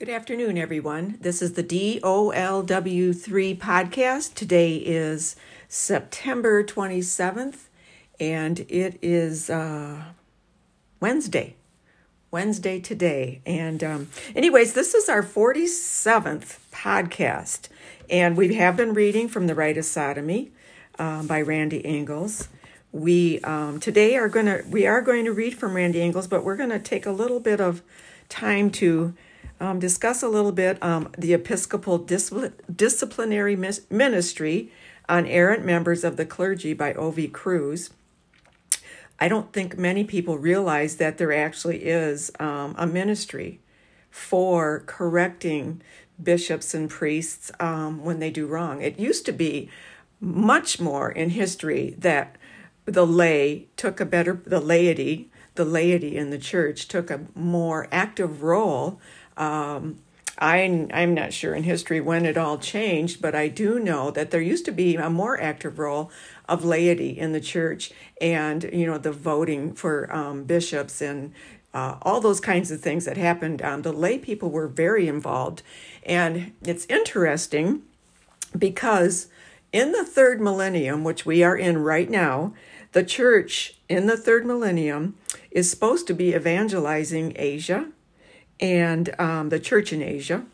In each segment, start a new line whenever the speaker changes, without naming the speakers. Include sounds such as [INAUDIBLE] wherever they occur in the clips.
Good afternoon, everyone. This is the DOLW3 podcast. Today is September 27th, and it is uh, Wednesday. Wednesday today. And, um, anyways, this is our 47th podcast, and we have been reading from The Rite of Sodomy um, by Randy Engels. We um, today are going to we are going to read from Randy Engels, but we're going to take a little bit of time to um, discuss a little bit um, the Episcopal Disciplinary Ministry on Errant Members of the Clergy by O.V. Cruz. I don't think many people realize that there actually is um, a ministry for correcting bishops and priests um, when they do wrong. It used to be much more in history that the lay took a better, the laity, the laity in the church took a more active role um, I'm, I'm not sure in history when it all changed, but I do know that there used to be a more active role of laity in the church and, you know, the voting for um, bishops and uh, all those kinds of things that happened. Um, the lay people were very involved. And it's interesting because in the third millennium, which we are in right now, the church in the third millennium is supposed to be evangelizing Asia and um, the church in Asia,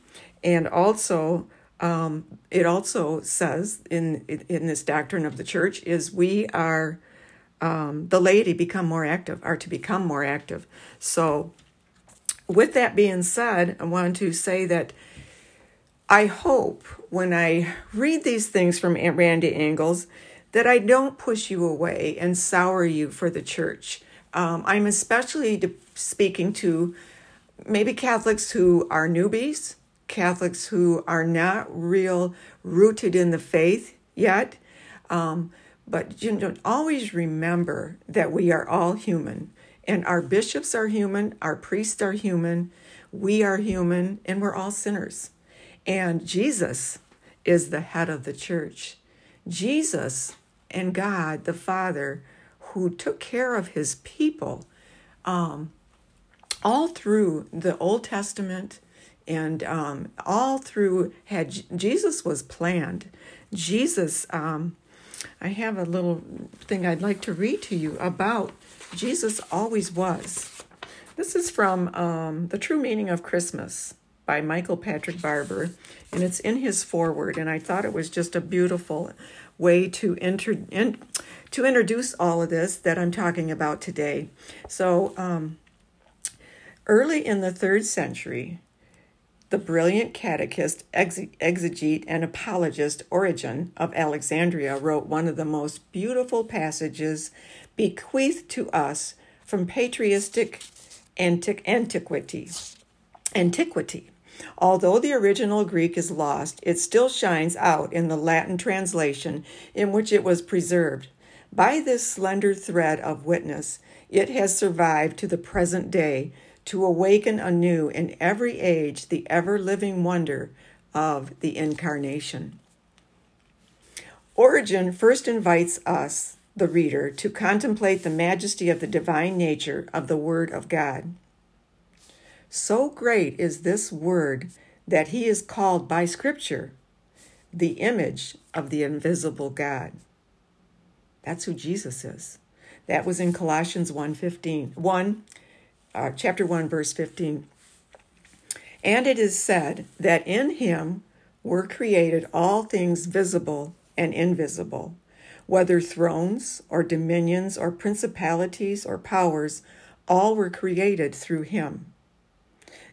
and also um, it also says in in this doctrine of the church is we are um, the laity become more active are to become more active. So, with that being said, I want to say that I hope when I read these things from Randy Engels that I don't push you away and sour you for the church. Um, I'm especially speaking to maybe Catholics who are newbies, Catholics who are not real rooted in the faith yet. Um, but you know, always remember that we are all human, and our bishops are human, our priests are human, we are human, and we're all sinners. And Jesus is the head of the church. Jesus and God the Father, who took care of his people, um, all through the Old Testament and um, all through had Jesus was planned. Jesus, um, I have a little thing I'd like to read to you about Jesus always was. This is from um, The True Meaning of Christmas by Michael Patrick Barber, and it's in his foreword. And I thought it was just a beautiful way to inter- in, to introduce all of this that I'm talking about today. So, um, Early in the third century, the brilliant catechist, exegete, and apologist Origen of Alexandria wrote one of the most beautiful passages bequeathed to us from patristic antiquity. Antiquity. Although the original Greek is lost, it still shines out in the Latin translation in which it was preserved. By this slender thread of witness, it has survived to the present day to awaken anew in every age the ever living wonder of the Incarnation. Origen first invites us, the reader, to contemplate the majesty of the divine nature of the Word of God. So great is this Word that he is called by Scripture the image of the invisible God. That's who Jesus is. That was in Colossians 1:15. 1 uh, chapter 1, verse 15. And it is said that in him were created all things visible and invisible, whether thrones or dominions or principalities or powers, all were created through him.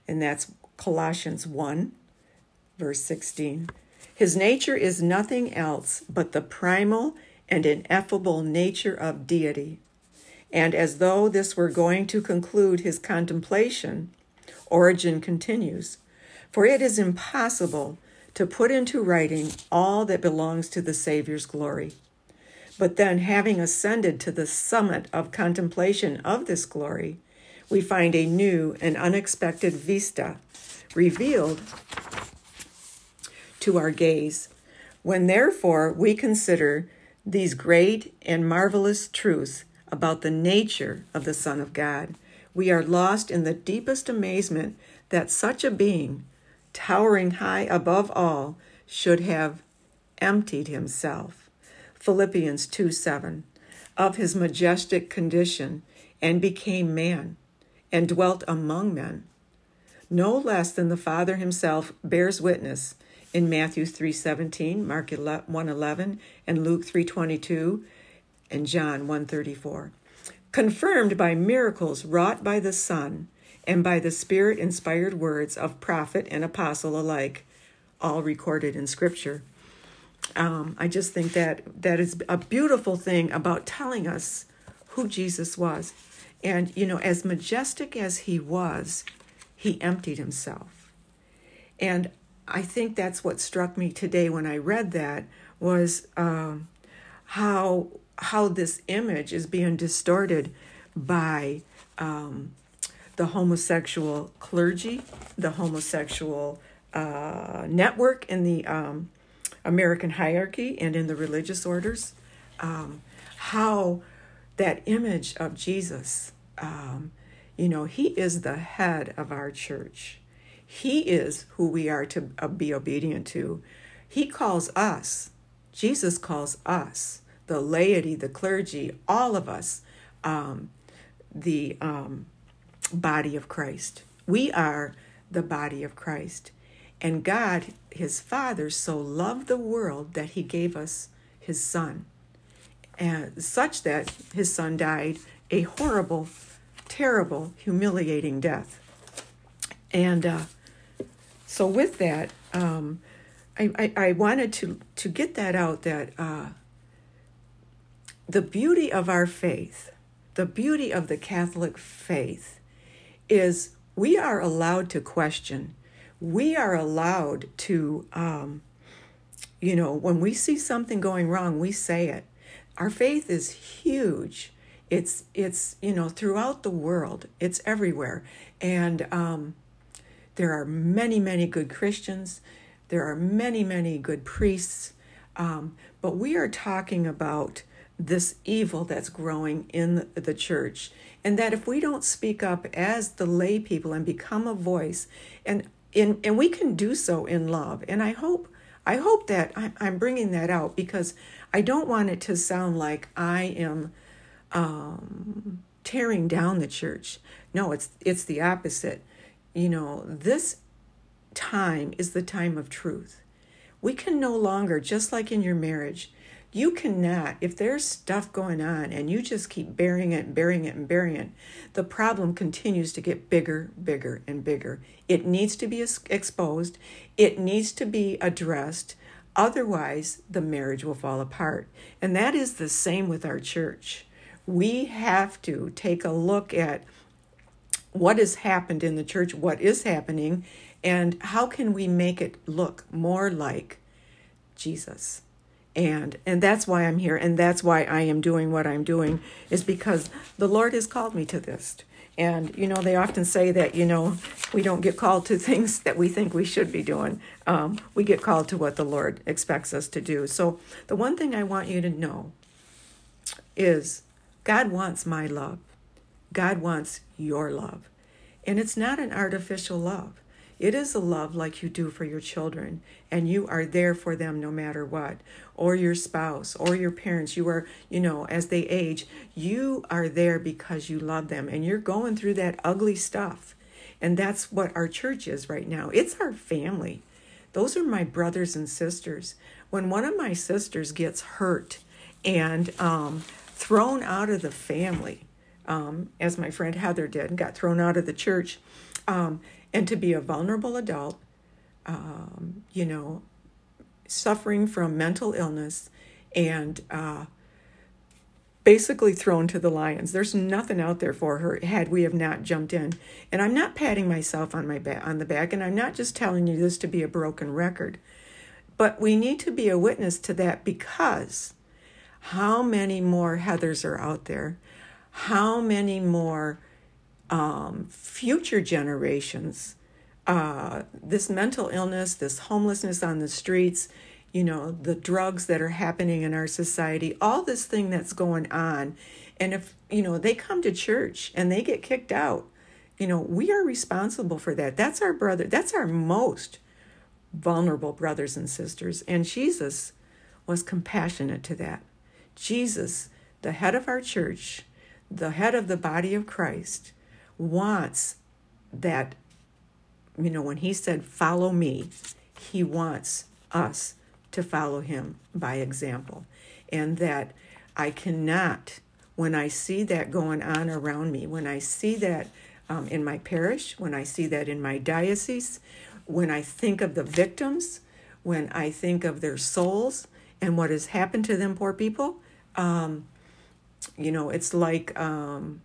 And that's Colossians 1, verse 16. His nature is nothing else but the primal and ineffable nature of deity and as though this were going to conclude his contemplation, Origen continues For it is impossible to put into writing all that belongs to the Savior's glory. But then, having ascended to the summit of contemplation of this glory, we find a new and unexpected vista revealed to our gaze. When therefore we consider these great and marvelous truths, about the nature of the Son of God, we are lost in the deepest amazement that such a being, towering high above all, should have emptied himself. Philippians 2 7. Of his majestic condition, and became man, and dwelt among men. No less than the Father himself bears witness in Matthew 3:17, Mark 1:11, and Luke 3:22, and John 134, Confirmed by miracles wrought by the Son and by the Spirit inspired words of prophet and apostle alike, all recorded in Scripture. Um, I just think that that is a beautiful thing about telling us who Jesus was. And, you know, as majestic as he was, he emptied himself. And I think that's what struck me today when I read that was um, how how this image is being distorted by um, the homosexual clergy, the homosexual uh, network in the um, American hierarchy and in the religious orders. Um, how that image of Jesus, um, you know, he is the head of our church. He is who we are to uh, be obedient to. He calls us, Jesus calls us, the laity, the clergy, all of us, um, the um, body of Christ. We are the body of Christ. And God, his Father, so loved the world that he gave us his Son, and such that his Son died a horrible, terrible, humiliating death. And uh, so, with that, um, I, I, I, wanted to, to get that out that uh, the beauty of our faith, the beauty of the Catholic faith, is we are allowed to question. We are allowed to, um, you know, when we see something going wrong, we say it. Our faith is huge. It's it's you know throughout the world. It's everywhere, and um, there are many many good Christians. There are many many good priests, um, but we are talking about this evil that's growing in the church. And that if we don't speak up as the lay people and become a voice and in and we can do so in love. And i hope i hope that i'm bringing that out because i don't want it to sound like i am um, tearing down the church. No it's it's the opposite. You know this time is the time of truth. We can no longer just like in your marriage you cannot, if there's stuff going on and you just keep burying it and burying it and burying it, the problem continues to get bigger, bigger, and bigger. It needs to be exposed, it needs to be addressed. Otherwise, the marriage will fall apart. And that is the same with our church. We have to take a look at what has happened in the church, what is happening, and how can we make it look more like Jesus and and that's why i'm here and that's why i am doing what i'm doing is because the lord has called me to this. And you know they often say that you know we don't get called to [LAUGHS] things that we think we should be doing. Um, we get called to what the lord expects us to do. So the one thing i want you to know is god wants my love. God wants your love. And it's not an artificial love it is a love like you do for your children, and you are there for them no matter what, or your spouse, or your parents. You are, you know, as they age, you are there because you love them, and you're going through that ugly stuff. And that's what our church is right now. It's our family. Those are my brothers and sisters. When one of my sisters gets hurt and um, thrown out of the family, um, as my friend Heather did, and got thrown out of the church, um, and to be a vulnerable adult, um, you know, suffering from mental illness and uh, basically thrown to the lions. There's nothing out there for her had we have not jumped in. And I'm not patting myself on my back on the back, and I'm not just telling you this to be a broken record. But we need to be a witness to that because how many more Heathers are out there? How many more um, future generations uh, this mental illness, this homelessness on the streets, you know, the drugs that are happening in our society, all this thing that's going on. And if, you know, they come to church and they get kicked out, you know, we are responsible for that. That's our brother, that's our most vulnerable brothers and sisters. And Jesus was compassionate to that. Jesus, the head of our church, the head of the body of Christ, wants that, you know, when he said, Follow me, he wants us to follow him by example. And that I cannot, when I see that going on around me, when I see that um, in my parish, when I see that in my diocese, when I think of the victims, when I think of their souls and what has happened to them, poor people, um, you know, it's like, um,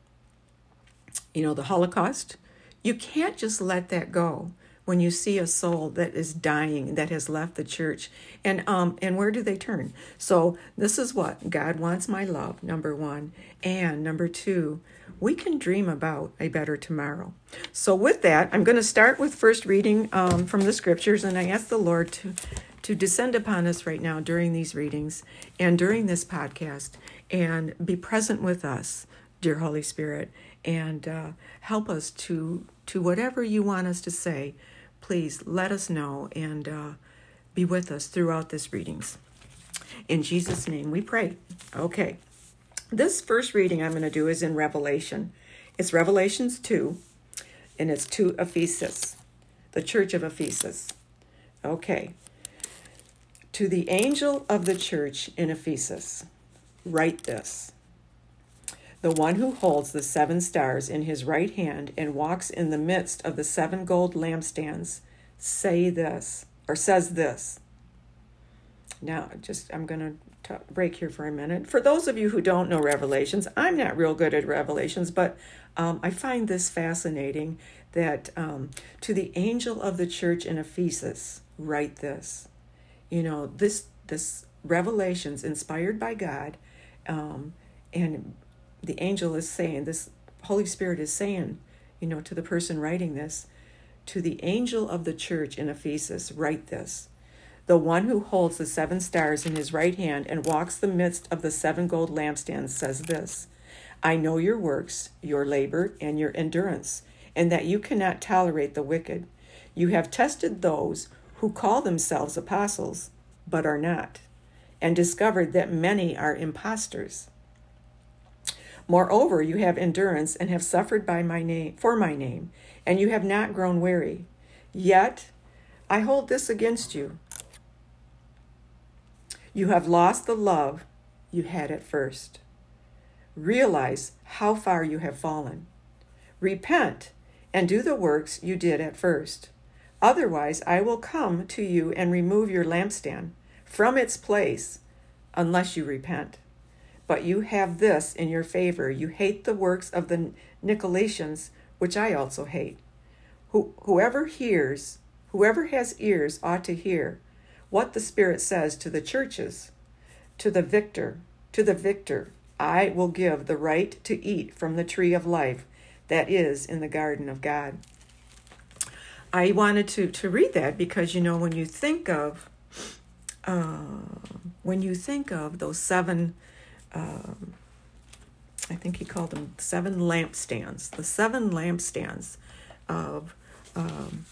you know, the Holocaust. You can't just let that go when you see a soul that is dying that has left the church. And um and where do they turn? So this is what god wants my love number one. And number two we can dream about a better tomorrow. So with that i'm going to start with first reading um, from the scriptures. And i ask the lord to to descend upon us right now during these readings and during this podcast and be present with us dear holy spirit and uh, help us to to whatever you want us to say please let us know and uh, be with us throughout this readings. In Jesus' name we pray. Okay. This first reading I'm going to do is in Revelation. It's Revelations 2, and it's to Ephesus, the church of Ephesus. Okay. To the angel of the church in Ephesus, write this the one who holds the seven stars in his right hand and walks in the midst of the seven gold lampstands, say this, or says this. Now, just I'm going to break here for a minute. For those of you who don't know Revelations, I'm not real good at Revelations, but um, I find this fascinating that um, to the angel of the church in Ephesus, write this. You know, this this Revelations inspired by God, um, and the angel is saying, this Holy Spirit is saying, you know, to the person writing this, to the angel of the church in Ephesus, write this. The one who holds the seven stars in his right hand and walks the midst of the seven gold lampstands says this I know your works, your labor, and your endurance, and that you cannot tolerate the wicked. You have tested those who call themselves apostles, but are not, and discovered that many are impostors. Moreover, you have endurance and have suffered by my name for my name, and you have not grown weary. Yet I hold this against you. You have lost the love you had at first. Realize how far you have fallen. Repent and do the works you did at first. Otherwise, I will come to you and remove your lampstand from its place unless you repent. But you have this in your favor you hate the works of the Nicolaitans, which I also hate. Who, whoever hears, whoever has ears ought to hear what the Spirit says to the churches. To the victor, to the victor, I will give the right to eat from the tree of life that is in the garden of God. I wanted to, to read that because, you know, when you think of, uh, when you think of those seven um, I think he called them seven lampstands. The seven lampstands of um,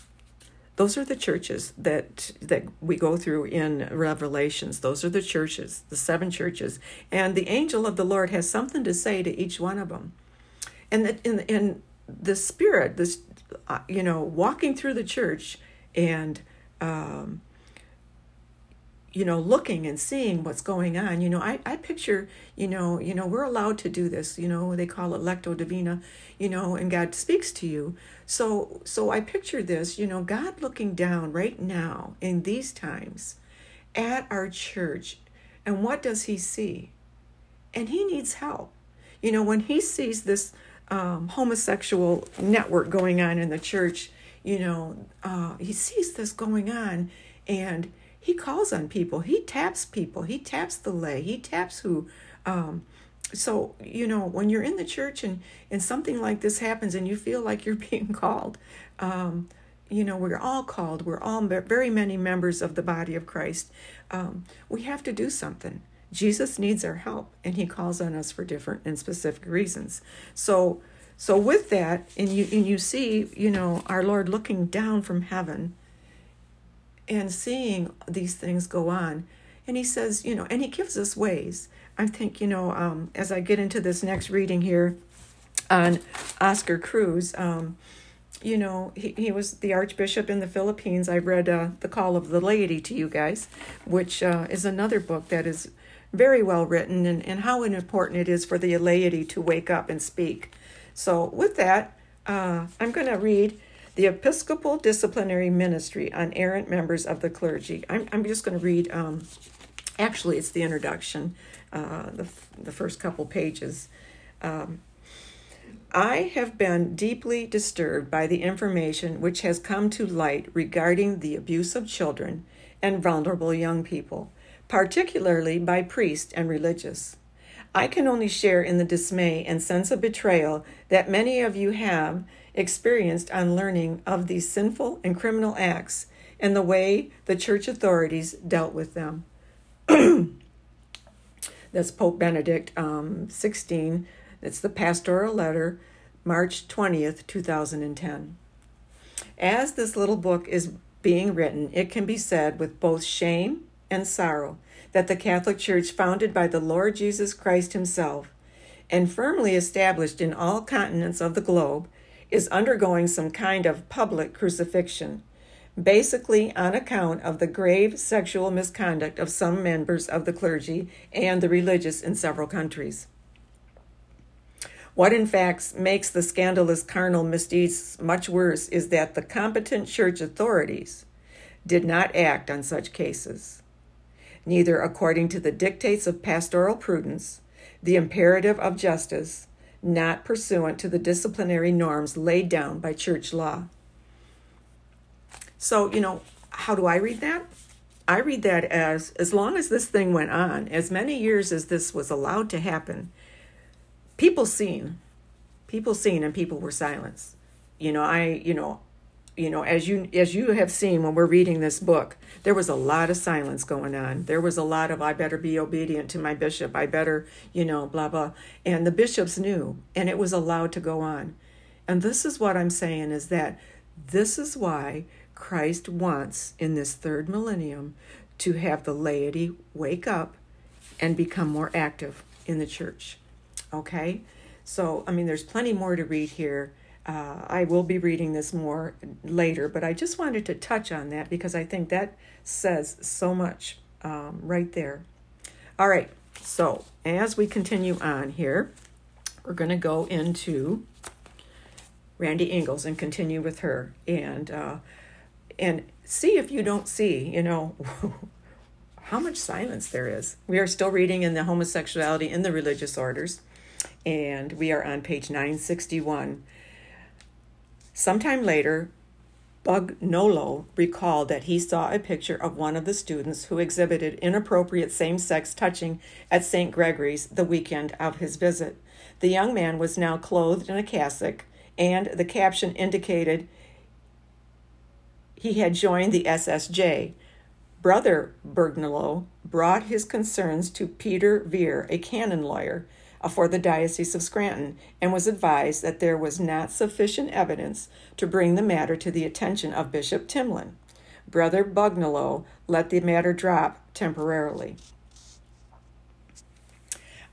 those are the churches that that we go through in Revelations. Those are the churches, the seven churches, and the angel of the Lord has something to say to each one of them, and that in in the spirit, this uh, you know, walking through the church and um, you know looking and seeing what's going on. You know i i picture you know you know we're allowed to do this you know they call it lectio divina you know and god speaks to you. So so i picture this you know god looking down right now in these times at our church and what does he see? And he needs help. You know when he sees this um, homosexual network going on in the church you know uh, he sees this going on and he calls on people. He taps people. He taps the lay. He taps who um, so you know when you're in the church and and something like this happens and you feel like you're [LAUGHS] being called um, you know we're all called. We're all very many members of the body of christ. Um, we have to do something. Jesus needs our help and he calls on us for different and specific reasons. So so with that and you and you see you know our lord looking down from heaven and seeing these things go on. And he says, you know, and he gives us ways. I think, you know, um, as I get into this next reading here on Oscar Cruz, um, you know, he, he was the Archbishop in the Philippines. I read uh, The Call of the Laity to you guys, which uh, is another book that is very well written and, and how important it is for the laity to wake up and speak. So, with that, uh, I'm going to read the Episcopal Disciplinary Ministry on Errant Members of the Clergy. I'm, I'm just going to read, um, actually, it's the introduction, uh, the, the first couple pages. Um, I have been deeply disturbed by the information which has come to light regarding the abuse of children and vulnerable young people, particularly by priests and religious. I can only share in the dismay and sense of betrayal that many of you have experienced on learning of these sinful and criminal acts and the way the church authorities dealt with them. [CLEARS THROAT] That's Pope Benedict um, 16. It's the pastoral letter, March 20th, 2010. As this little book is being written, it can be said with both shame and sorrow that the Catholic Church, founded by the Lord Jesus Christ Himself and firmly established in all continents of the globe, is undergoing some kind of public crucifixion, basically on account of the grave sexual misconduct of some members of the clergy and the religious in several countries. What in fact makes the scandalous carnal misdeeds much worse is that the competent church authorities did not act on such cases, neither according to the dictates of pastoral prudence, the imperative of justice, not pursuant to the disciplinary norms laid down by church law. So, you know, how do I read that? I read that as as long as this thing went on, as many years as this was allowed to happen, people seen, people seen, and people were silenced. You know, I, you know, you know as you as you have seen when we're reading this book there was a lot of silence going on. There was a lot of i better be obedient to my bishop. I better you know blah blah. And the bishops knew and it was allowed to go on. And this is what i'm saying is that this is why christ wants in this third millennium to have the laity wake up and become more active in the church. Okay? So i mean there's plenty more to read here uh, I will be reading this more later, but I just wanted to touch on that because I think that says so much um, right there. All right, so as we continue on here, we're going to go into Randy Ingalls and continue with her and uh, and see if you don't see, you know, [LAUGHS] how much silence there is. We are still reading in the homosexuality in the religious orders, and we are on page 961. Sometime later, Bugnolo recalled that he saw a picture of one of the students who exhibited inappropriate same sex touching at St. Gregory's the weekend of his visit. The young man was now clothed in a cassock, and the caption indicated he had joined the SSJ. Brother Bugnolo brought his concerns to Peter Vere, a canon lawyer, for the Diocese of Scranton and was advised that there was not sufficient evidence to bring the matter to the attention of Bishop Timlin. Brother Bugnolo let the matter drop temporarily.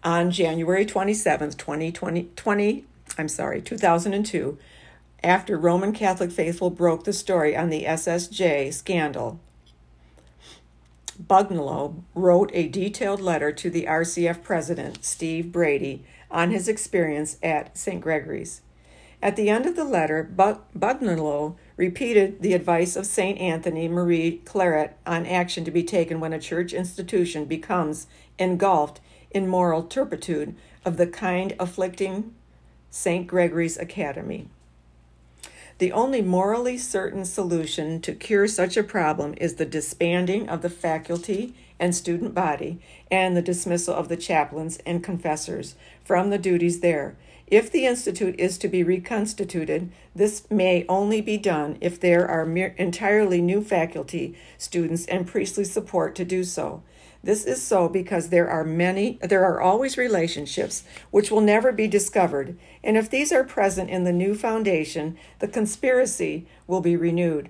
On January 27th, 2020, 20, I'm sorry, 2002, after Roman Catholic faithful broke the story on the SSJ scandal, Bugnolo wrote a detailed letter to the RCF president, Steve Brady, on his experience at St. Gregory's. At the end of the letter, Bugnolo repeated the advice of St. Anthony Marie Claret on action to be taken when a church institution becomes engulfed in moral turpitude of the kind afflicting St. Gregory's Academy. The only morally certain solution to cure such a problem is the disbanding of the faculty and student body and the dismissal of the chaplains and confessors from the duties there. If the Institute is to be reconstituted, this may only be done if there are entirely new faculty, students, and priestly support to do so. This is so because there are many, there are always relationships which will never be discovered, and if these are present in the new foundation, the conspiracy will be renewed.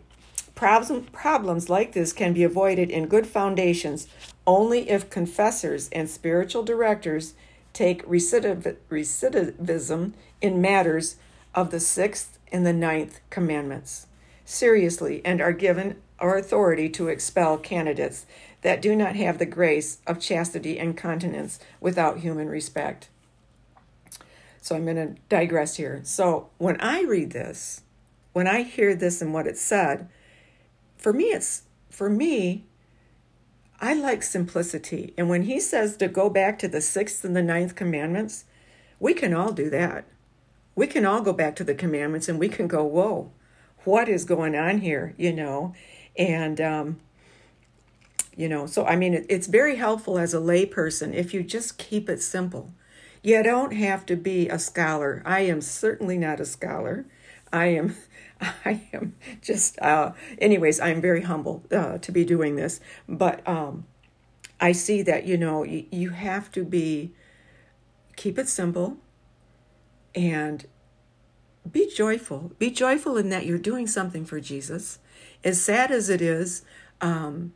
Problem, problems like this can be avoided in good foundations only if confessors and spiritual directors take recidiv- recidivism in matters of the sixth and the ninth commandments seriously and are given our authority to expel candidates that do not have the grace of chastity and continence without human respect. So I'm going to digress here. So when I read this, when I hear this and what it said, for me it's for me I like simplicity. And when he says to go back to the sixth and the ninth commandments, we can all do that. We can all go back to the commandments and we can go, whoa, what is going on here, you know? And, um, you know, so I mean, it, it's very helpful as a layperson if you just keep it simple. You don't have to be a scholar. I am certainly not a scholar. I am, [LAUGHS] I am just, uh, anyways, I'm very humble uh, to be doing this. But um, I see that, you know, you, you have to be, keep it simple and be joyful. Be joyful in that you're doing something for Jesus. As sad as it is, um,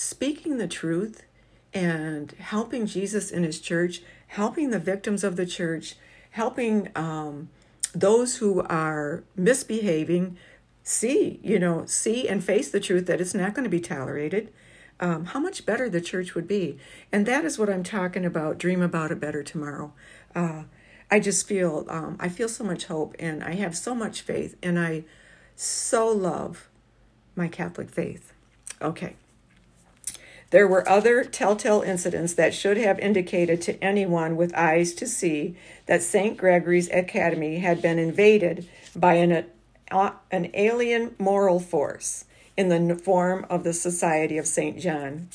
speaking the truth and helping Jesus in his church, helping the victims of the church, helping um, those who are misbehaving see, you know, see and face the truth that it's not going to be tolerated. Um, how much better the church would be. And that is what I'm talking about. Dream about a better tomorrow. Uh, I just feel um, I feel so much hope and I have so much faith and I so love my Catholic faith. Okay. There were other telltale incidents that should have indicated to anyone with eyes to see that St. Gregory's Academy had been invaded by an, uh, an alien moral force in the form of the Society of St. John.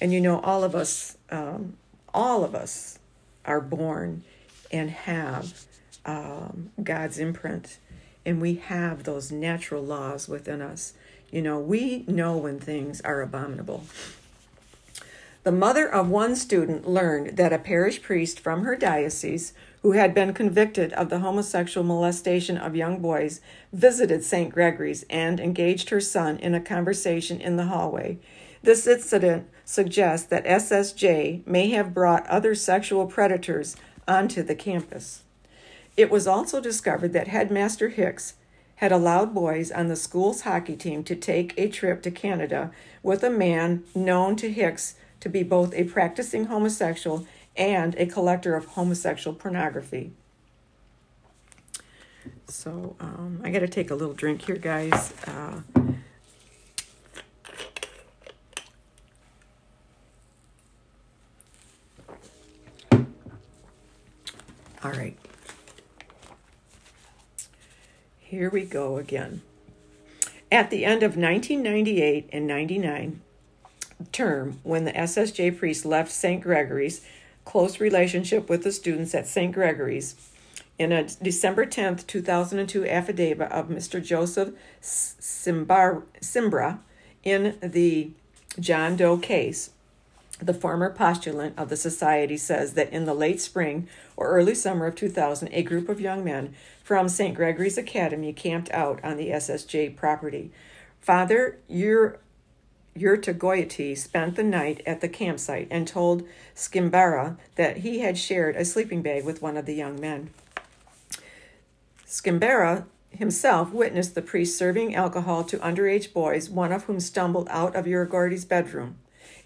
And you know, all of us, um, all of us are born and have um, God's imprint, and we have those natural laws within us. You know, we know when things are abominable. The mother of one student learned that a parish priest from her diocese, who had been convicted of the homosexual molestation of young boys, visited St. Gregory's and engaged her son in a conversation in the hallway. This incident suggests that SSJ may have brought other sexual predators onto the campus. It was also discovered that Headmaster Hicks had allowed boys on the school's hockey team to take a trip to Canada with a man known to Hicks to be both a practicing homosexual and a collector of homosexual pornography. So um, I got to take a little drink here, guys. Uh, All right. Here we go again. At the end of 1998 and 99 term, when the SSJ priest left St. Gregory's, close relationship with the students at St. Gregory's, in a December 10th, 2002 affidavit of Mr. Joseph Simbar, Simbra in the John Doe case, the former postulant of the society says that in the late spring or early summer of 2000, a group of young men from St. Gregory's Academy camped out on the SSJ property. Father Urrutigoity spent the night at the campsite and told Skimbara that he had shared a sleeping bag with one of the young men. Skimbara himself witnessed the priest serving alcohol to underage boys, one of whom stumbled out of Uragordy's bedroom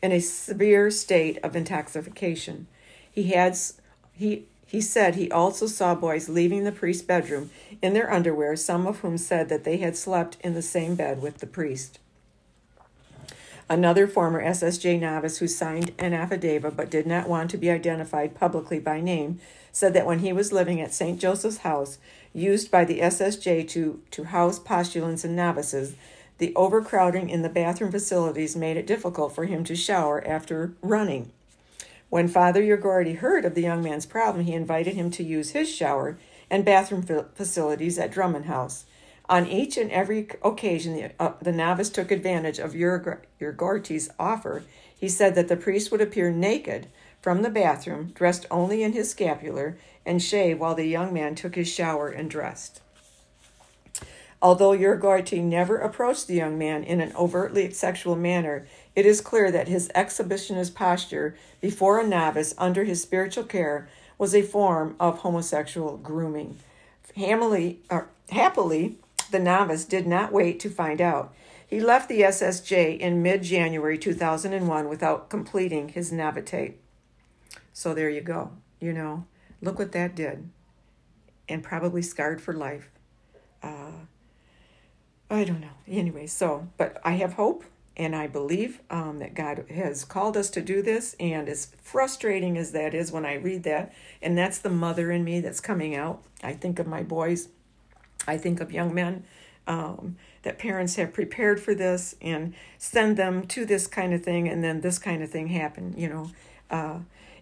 in a severe state of intoxication. He had he he said he also saw boys leaving the priest's bedroom in their underwear, some of whom said that they had slept in the same bed with the priest. Another former SSJ novice who signed an affidavit but did not want to be identified publicly by name said that when he was living at St. Joseph's house, used by the SSJ to, to house postulants and novices, the overcrowding in the bathroom facilities made it difficult for him to shower after running. When Father Yagordi heard of the young man's problem, he invited him to use his shower and bathroom facilities at Drummond House. On each and every occasion, the, uh, the novice took advantage of Yagorti's offer. He said that the priest would appear naked from the bathroom, dressed only in his scapular, and shave while the young man took his shower and dressed. Although Ugarte never approached the young man in an overtly sexual manner, it is clear that his exhibitionist posture before a novice under his spiritual care was a form of homosexual grooming. Happily, happily, the novice did not wait to find out. He left the SSJ in mid January 2001 without completing his novitiate. So there you go. You know, look what that did. And probably scarred for life. Uh, I don't know. Anyway, so, but I have hope and I believe um, that God has called us to do this. And as frustrating as that is when I read that, and that's the mother in me that's coming out, I think of my boys, I think of young men. Um, that parents have prepared for this and send them to this kind of thing, and then this kind of thing happen, you know, uh,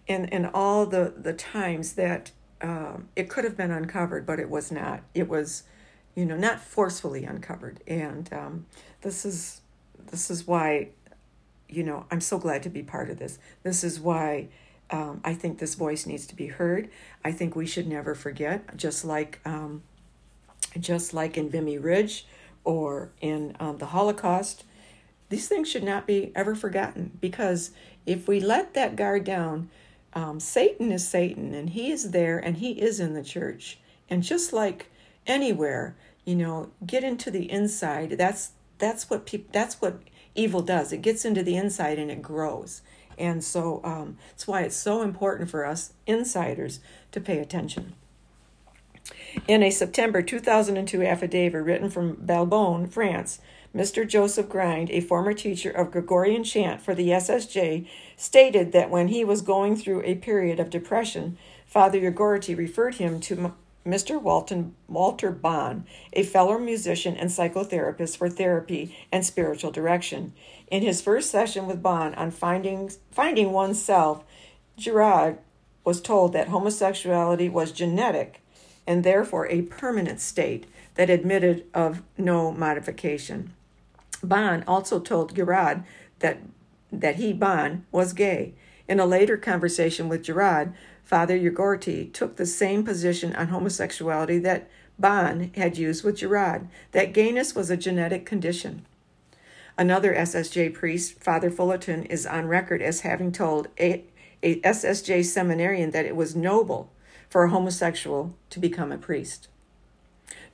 and and all the the times that uh, it could have been uncovered, but it was not. It was, you know, not forcefully uncovered, and um, this is this is why, you know, I'm so glad to be part of this. This is why um, I think this voice needs to be heard. I think we should never forget, just like, um, just like in Vimy Ridge or in um, the Holocaust, these things should not be ever forgotten because if we let that guard down, um, Satan is Satan and he is there and he is in the church. And just like anywhere, you know, get into the inside. That's that's what people that's what evil does it gets into the inside and it grows and so um, that's why it's so important for us insiders to pay attention in a september 2002 affidavit written from balbonne france mr joseph Girard a former teacher of gregorian chant for the ssj stated that when he was going through a period of depression father ugarte referred him to Mr. Walton, Walter Bond, a fellow musician and psychotherapist for therapy and spiritual direction. In his first session with Bond on finding, finding oneself, Girard was told that homosexuality was genetic and therefore a permanent state that admitted of no modification. Bond also told Girard that, that he, Bond, was gay. In a later conversation with Girard, Father Ugarte took the same position on homosexuality that Bond had used with Girard, that gayness was a genetic condition. Another SSJ priest, Father Fullerton, is on record as having told a, a SSJ seminarian that it was noble for a homosexual to become a priest.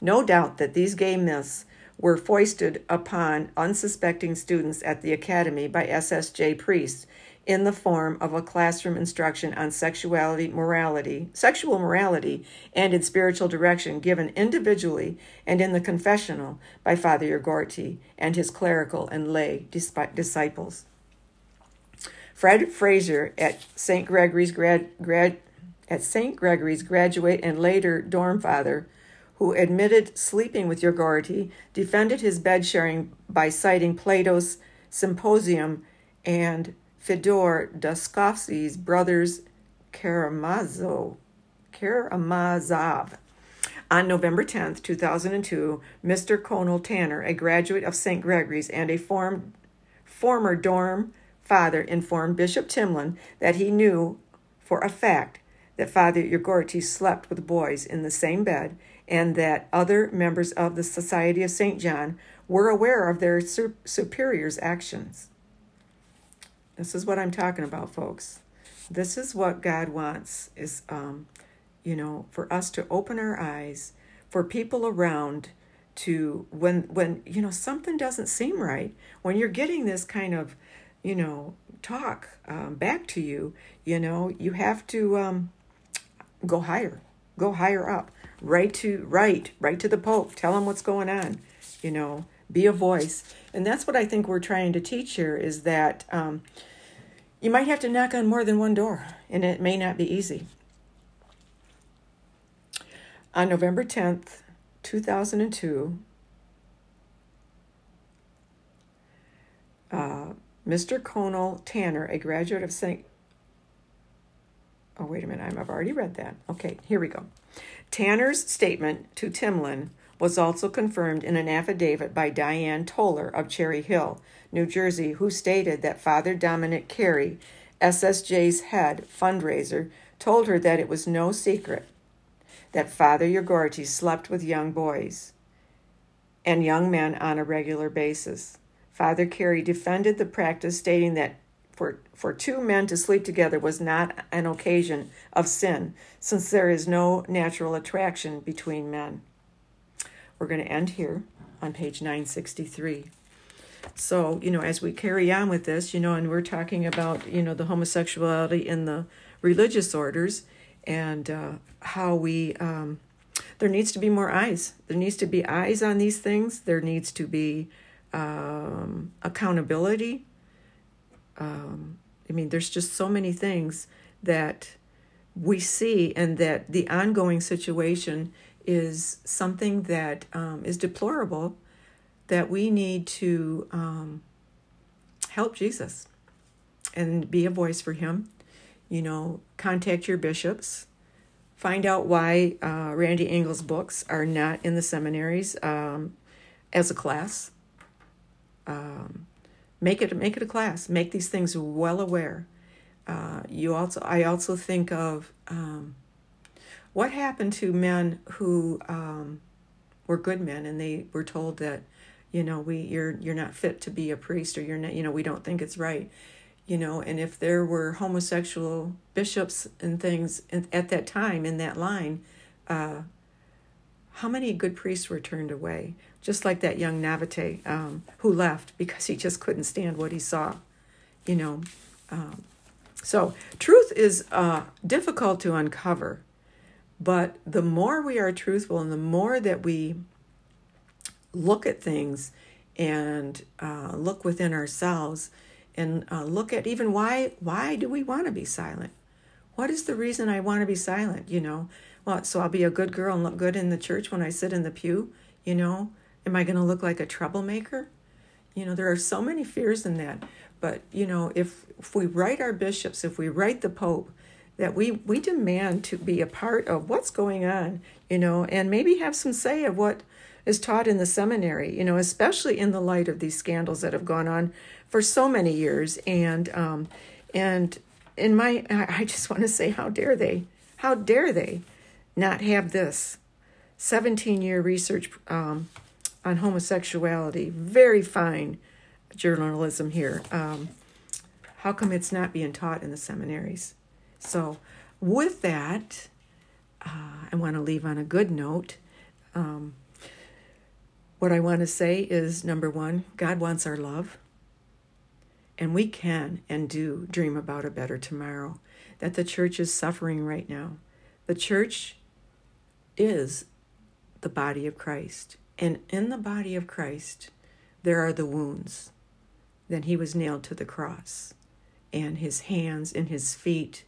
No doubt that these gay myths were foisted upon unsuspecting students at the academy by SSJ priests in the form of a classroom instruction on sexuality, morality, sexual morality, and in spiritual direction given individually and in the confessional by Father Ugarte and his clerical and lay disciples. Fred Fraser at St. Gregory's grad, grad, at St. Gregory's graduate and later dorm father, who admitted sleeping with Ugarte, defended his bed sharing by citing Plato's Symposium and Fedor Dostoevsky's brothers Karamazov. Karamazov. On November 10, 2002, Mr. Conal Tanner, a graduate of St. Gregory's and a form, former dorm father, informed Bishop Timlin that he knew for a fact that Father Ugarte slept with boys in the same bed and that other members of the Society of St. John were aware of their superiors' actions. This is what I'm talking about, folks. This is what God wants is um, you know, for us to open our eyes, for people around to when when you know something doesn't seem right, when you're getting this kind of, you know, talk um, back to you, you know, you have to um, go higher, go higher up, right to right, right to the Pope, tell him what's going on, you know, be a voice, and that's what I think we're trying to teach here is that. Um, you might have to knock on more than one door, and it may not be easy. On November 10th, 2002, uh, Mr. Conal Tanner, a graduate of St. Oh, wait a minute, I've already read that. Okay, here we go. Tanner's statement to Timlin was also confirmed in an affidavit by Diane Toller of Cherry Hill, New Jersey, who stated that Father Dominic Carey, SSJ's head fundraiser, told her that it was no secret that Father Ugarte slept with young boys. and young men on a regular basis. Father Carey defended the practice, stating that for, for two men to sleep together was not an occasion of sin, since there is no natural attraction between men. We're going to end here on page 963. So, you know, as we carry on with this, you know, and we're talking about, you know, the homosexuality in the religious orders and uh, how we, um, there needs to be more eyes. There needs to be eyes on these things. There needs to be um, accountability. Um, I mean, there's just so many things that we see, and that the ongoing situation is something that um, is deplorable. That we need to um, help Jesus and be a voice for Him. You know, contact your bishops. Find out why uh, Randy Engel's books are not in the seminaries um, as a class um, make it make it a class. Make these things well aware. Uh, you also, I also think of um, what happened to men who um, were good men, and they were told that, you know, we you're you're not fit to be a priest, or you're not, you know, we don't think it's right, you know. And if there were homosexual bishops and things at that time in that line, uh, how many good priests were turned away? Just like that young Navate um, who left because he just couldn't stand what he saw, you know. Um, so, truth is uh, difficult to uncover, but the more we are truthful and the more that we look at things and uh, look within ourselves and uh, look at even why why do we want to be silent what is the reason i want to be silent you know well, so I'll be a good girl and look good in the church when I sit in the pew, you know? Am I going to look like a troublemaker? You know, there are so many fears in that. But, you know, if if we write our bishops, if we write the pope, that we we demand to be a part of what's going on, you know, and maybe have some say of what is taught in the seminary, you know, especially in the light of these scandals that have gone on for so many years. And um, and in my, I just want to say, how dare they? How dare they? Not have this 17 year research um, on homosexuality. Very fine journalism here. Um, how come it's not being taught in the seminaries? So, with that, uh, I want to leave on a good note. Um, what I want to say is number one, God wants our love. And we can and do dream about a better tomorrow. That the church is suffering right now. The church is the body of Christ. And in the body of Christ, there are the wounds. Then he was nailed to the cross, and his hands and his feet,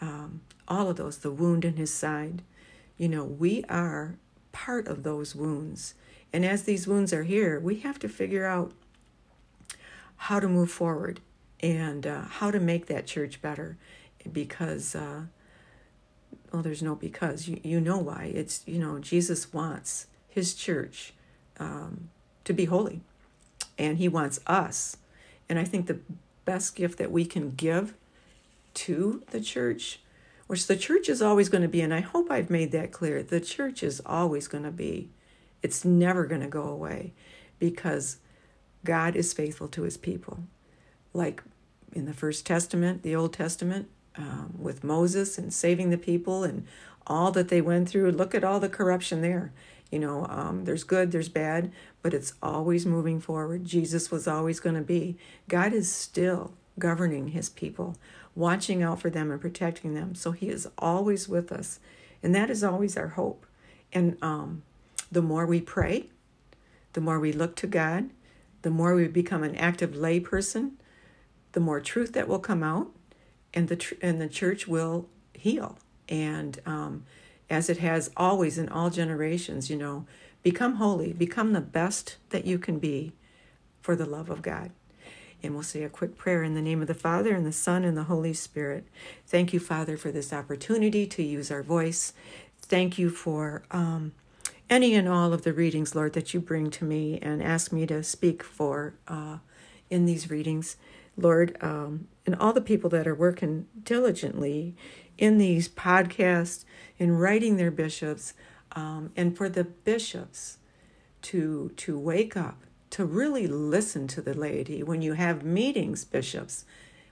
um, all of those, the wound in his side. You know, we are part of those wounds. And as these wounds are here, we have to figure out how to move forward and uh, how to make that church better because uh, well, there's no because. You, you know why. It's, you know, Jesus wants his church um, to be holy, and he wants us. And I think the best gift that we can give to the church, which the church is always going to be, and I hope I've made that clear, the church is always going to be, it's never going to go away because God is faithful to his people. Like in the First Testament, the Old Testament, um, with Moses and saving the people and all that they went through. Look at all the corruption there. You know, um, there's good, there's bad, but it's always moving forward. Jesus was always going to be. God is still governing his people, watching out for them and protecting them. So he is always with us. And that is always our hope. And um, the more we pray, the more we look to God, the more we become an active layperson, the more truth that will come out, and the tr- and the church will heal. And um, as it has always in all generations you know become holy become the best that you can be for the love of god. And we'll say a quick prayer in the name of the father and the son and the holy spirit. Thank you father for this opportunity to use our voice. Thank you for um, any and all of the readings lord that you bring to me and ask me to speak for uh, in these readings Lord, um, and all the people that are working diligently in these podcasts, in writing their bishops, um, and for the bishops to to wake up, to really listen to the laity when you have meetings, bishops.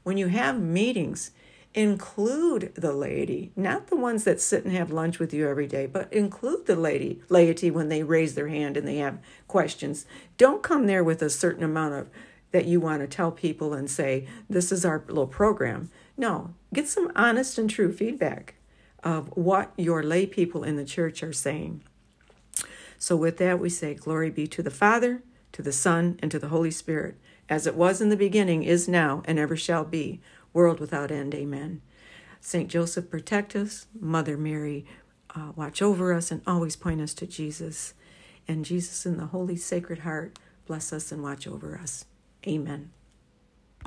When you have meetings, include the laity, not the ones that sit and have lunch with you every day, but include the laity, laity when they raise their hand and they have questions. Don't come there with a certain amount of that you want to tell people and say, this is our little program. No, get some honest and true feedback of what your lay people in the church are saying. So, with that, we say, Glory be to the Father, to the Son, and to the Holy Spirit, as it was in the beginning, is now, and ever shall be, world without end. Amen. Saint Joseph, protect us. Mother Mary, uh, watch over us and always point us to Jesus. And Jesus in the Holy Sacred Heart, bless us and watch over us. Amen.